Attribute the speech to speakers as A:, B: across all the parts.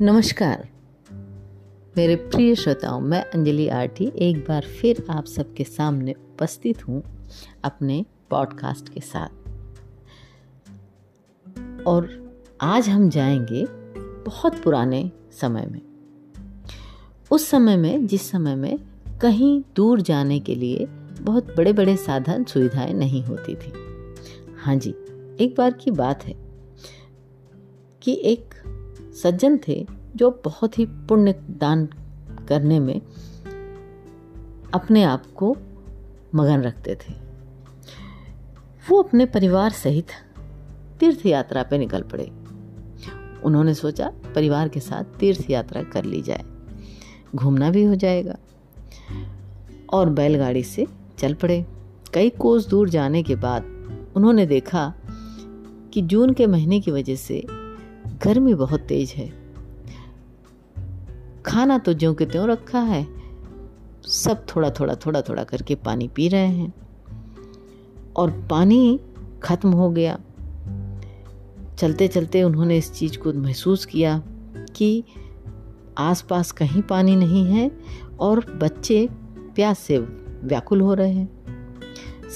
A: नमस्कार। मेरे प्रिय श्रोताओं, मैं अंजलि आरटी एक बार फिर आप सबके सामने उपस्थित हूँ अपने पॉडकास्ट के साथ। और आज हम जाएँगे बहुत पुराने समय में। उस समय में, जिस समय में कहीं दूर जाने के लिए बहुत बड़े बड़े साधन सुविधाएँ नहीं होती थी। हाँ जी, एक बार की बात है कि एक सज्जन थे जो बहुत ही पुण्य दान करने में अपने आप को मगन रखते थे। वो अपने परिवार सहित तीर्थ यात्रा पे निकल पड़े। उन्होंने सोचा, परिवार के साथ तीर्थ यात्रा कर ली जाए। घूमना भी हो जाएगा। और बैलगाड़ी से चल पड़े। कई कोस दूर जाने के बाद उन्होंने देखा कि जून के महीने की वजह से गर्मी बहुत तेज है। खाना तो ज्यों के त्यों रखा है। सब थोड़ा थोड़ा थोड़ा थोड़ा करके पानी पी रहे हैं। और पानी खत्म हो गया। चलते चलते उन्होंने इस चीज़ को महसूस किया कि आसपास कहीं पानी नहीं है और बच्चे प्यास से व्याकुल हो रहे हैं।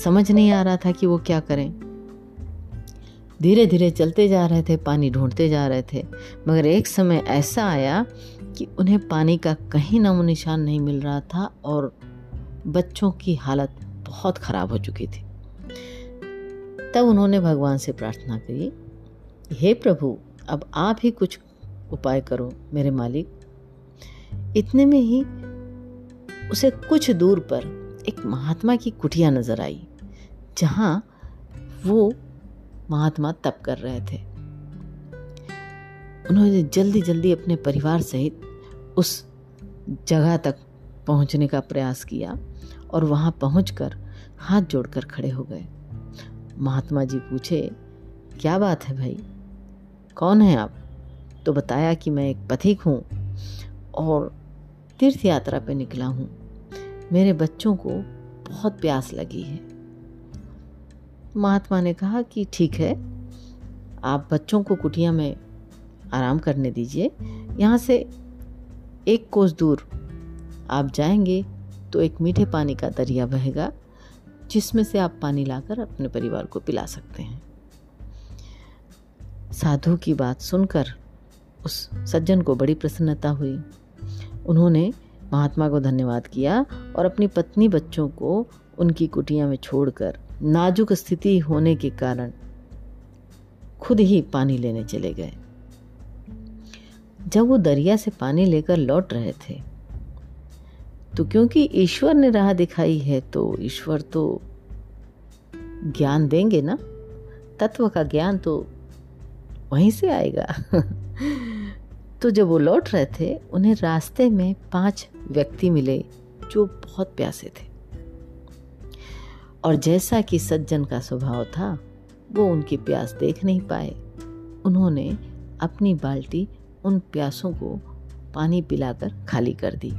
A: समझ नहीं आ रहा था कि वो क्या करें। धीरे धीरे चलते जा रहे थे, पानी ढूंढते जा रहे थे। मगर एक समय ऐसा आया कि उन्हें पानी का कहीं नामो निशान नहीं मिल रहा था और बच्चों की हालत बहुत ख़राब हो चुकी थी। तब उन्होंने भगवान से प्रार्थना करी, हे प्रभु, अब आप ही कुछ उपाय करो मेरे मालिक। इतने में ही उसे कुछ दूर पर एक महात्मा की कुटिया नज़र आई, जहाँ वो महात्मा तप कर रहे थे। उन्होंने जल्दी जल्दी अपने परिवार सहित उस जगह तक पहुँचने का प्रयास किया और वहाँ पहुंचकर हाथ जोड़कर खड़े हो गए। महात्मा जी पूछे, क्या बात है भाई? कौन है आप? तो बताया कि मैं एक पथिक हूँ और तीर्थ यात्रा पे निकला हूँ। मेरे बच्चों को बहुत प्यास लगी है। महात्मा ने कहा कि ठीक है, आप बच्चों को कुटिया में आराम करने दीजिए। यहाँ से एक कोस दूर आप जाएँगे तो एक मीठे पानी का दरिया बहेगा, जिसमें से आप पानी लाकर अपने परिवार को पिला सकते हैं। साधु की बात सुनकर उस सज्जन को बड़ी प्रसन्नता हुई। उन्होंने महात्मा को धन्यवाद किया और अपनी पत्नी बच्चों को उनकी कुटिया में छोड़कर नाजुक स्थिति होने के कारण खुद ही पानी लेने चले गए। जब वो दरिया से पानी लेकर लौट रहे थे तो क्योंकि ईश्वर ने राह दिखाई है तो ईश्वर तो ज्ञान देंगे ना? तत्व का ज्ञान तो वहीं से आएगा। तो जब वो लौट रहे थे, उन्हें रास्ते में पाँच व्यक्ति मिले जो बहुत प्यासे थे। और जैसा कि सज्जन का स्वभाव था, वो उनकी प्यास देख नहीं पाए। उन्होंने अपनी बाल्टी उन प्यासों को पानी पिलाकर खाली कर दी।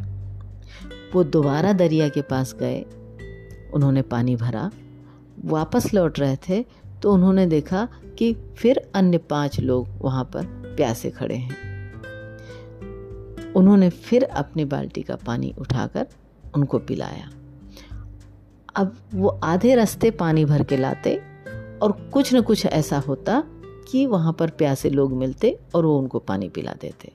A: वो दोबारा दरिया के पास गए। उन्होंने पानी भरा। वापस लौट रहे थे तो उन्होंने देखा कि फिर अन्य पाँच लोग वहाँ पर प्यासे खड़े हैं। उन्होंने फिर अपनी बाल्टी का पानी उठाकर उनको पिलाया। अब वो आधे रास्ते पानी भर के लाते और कुछ न कुछ ऐसा होता कि वहाँ पर प्यासे लोग मिलते और वो उनको पानी पिला देते।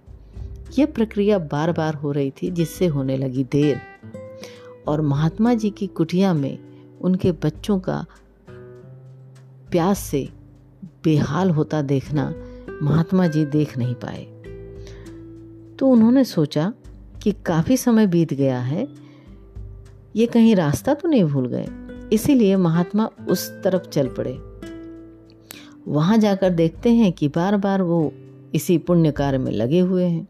A: ये प्रक्रिया बार बार हो रही थी, जिससे होने लगी देर। और महात्मा जी की कुटिया में उनके बच्चों का प्यास से बेहाल होता देखना महात्मा जी देख नहीं पाए। तो उन्होंने सोचा कि काफ़ी समय बीत गया है ये कहीं रास्ता तो नहीं भूल गए। इसीलिए महात्मा उस तरफ़ चल पड़े। वहाँ जाकर देखते हैं कि बार बार वो इसी पुण्य कार्य में लगे हुए हैं।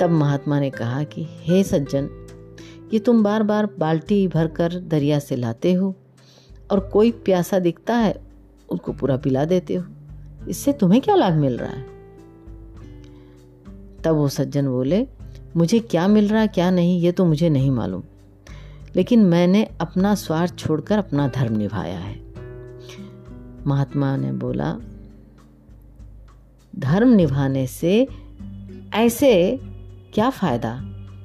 A: तब महात्मा ने कहा कि, हे सज्जन, ये तुम बार बार बाल्टी भरकर दरिया से लाते हो और कोई प्यासा दिखता है, उनको पूरा पिला देते हो। इससे तुम्हें क्या लाभ मिल रहा है? तब वो सज्जन बोले मुझे क्या मिल रहा, क्या नहीं, ये तो मुझे नहीं मालूम। लेकिन मैंने अपना स्वार्थ छोड़कर अपना धर्म निभाया है। महात्मा ने बोला, धर्म निभाने से ऐसे क्या फ़ायदा?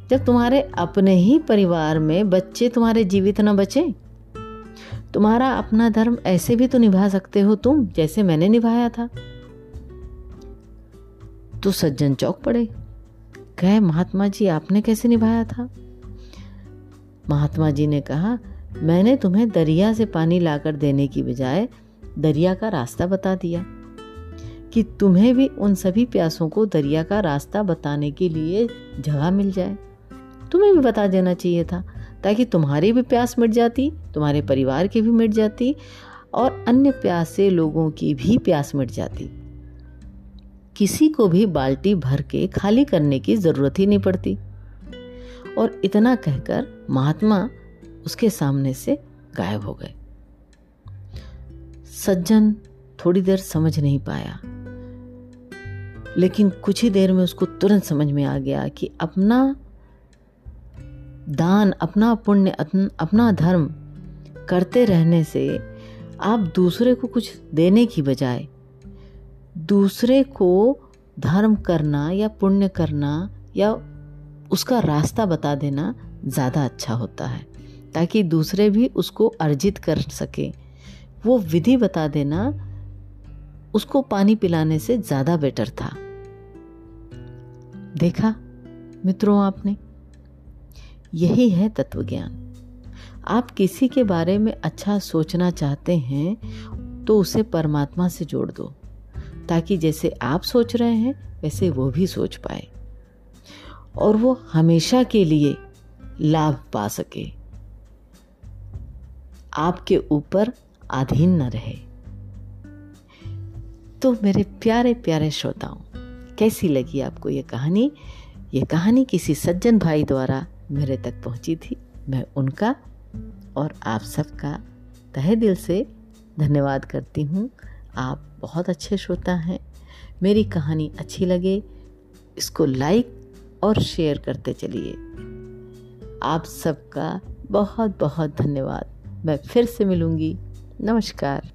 A: जब तुम्हारे अपने ही परिवार में बच्चे तुम्हारे जीवित न बचे। तुम्हारा अपना धर्म ऐसे भी तो निभा सकते हो तुम, जैसे मैंने निभाया था। तो सज्जन चौक पड़े। कहे महात्मा जी, आपने कैसे निभाया था? महात्मा जी ने कहा, मैंने तुम्हें दरिया से पानी लाकर देने की बजाय दरिया का रास्ता बता दिया कि तुम्हें भी उन सभी प्यासों को दरिया का रास्ता बताने के लिए जगह मिल जाए। तुम्हें भी बता देना चाहिए था, ताकि तुम्हारी भी प्यास मिट जाती, तुम्हारे परिवार की भी मिट जाती और अन्य प्यासे लोगों की भी प्यास मिट जाती। किसी को भी बाल्टी भर के खाली करने की ज़रूरत ही नहीं पड़ती। और इतना कहकर महात्मा उसके सामने से गायब हो गए। सज्जन थोड़ी देर समझ नहीं पाया। लेकिन कुछ ही देर में उसको तुरंत समझ में आ गया कि अपना दान, अपना पुण्य अपना धर्म करते रहने से आप दूसरे को कुछ देने की बजाय दूसरे को धर्म करना या पुण्य करना या उसका रास्ता बता देना ज़्यादा अच्छा होता है, ताकि दूसरे भी उसको अर्जित कर सके। वो विधि बता देना, उसको पानी पिलाने से ज़्यादा बेटर था। देखा मित्रों आपने? यही है तत्व ज्ञान आप किसी के बारे में अच्छा सोचना चाहते हैं तो उसे परमात्मा से जोड़ दो। ताकि जैसे आप सोच रहे हैं, वैसे वो भी सोच पाए। और वो हमेशा के लिए लाभ पा सके। आपके ऊपर अधीन न रहे। तो मेरे प्यारे प्यारे श्रोताओं, कैसी लगी आपको ये कहानी? ये कहानी किसी सज्जन भाई द्वारा मेरे तक पहुँची थी। मैं उनका और आप सबका तहे दिल से धन्यवाद करती हूँ। आप बहुत अच्छे श्रोता हैं। मेरी कहानी अच्छी लगे, इसको लाइक और शेयर करते चलिए। आप सबका बहुत बहुत धन्यवाद। मैं फिर से मिलूँगी। नमस्कार।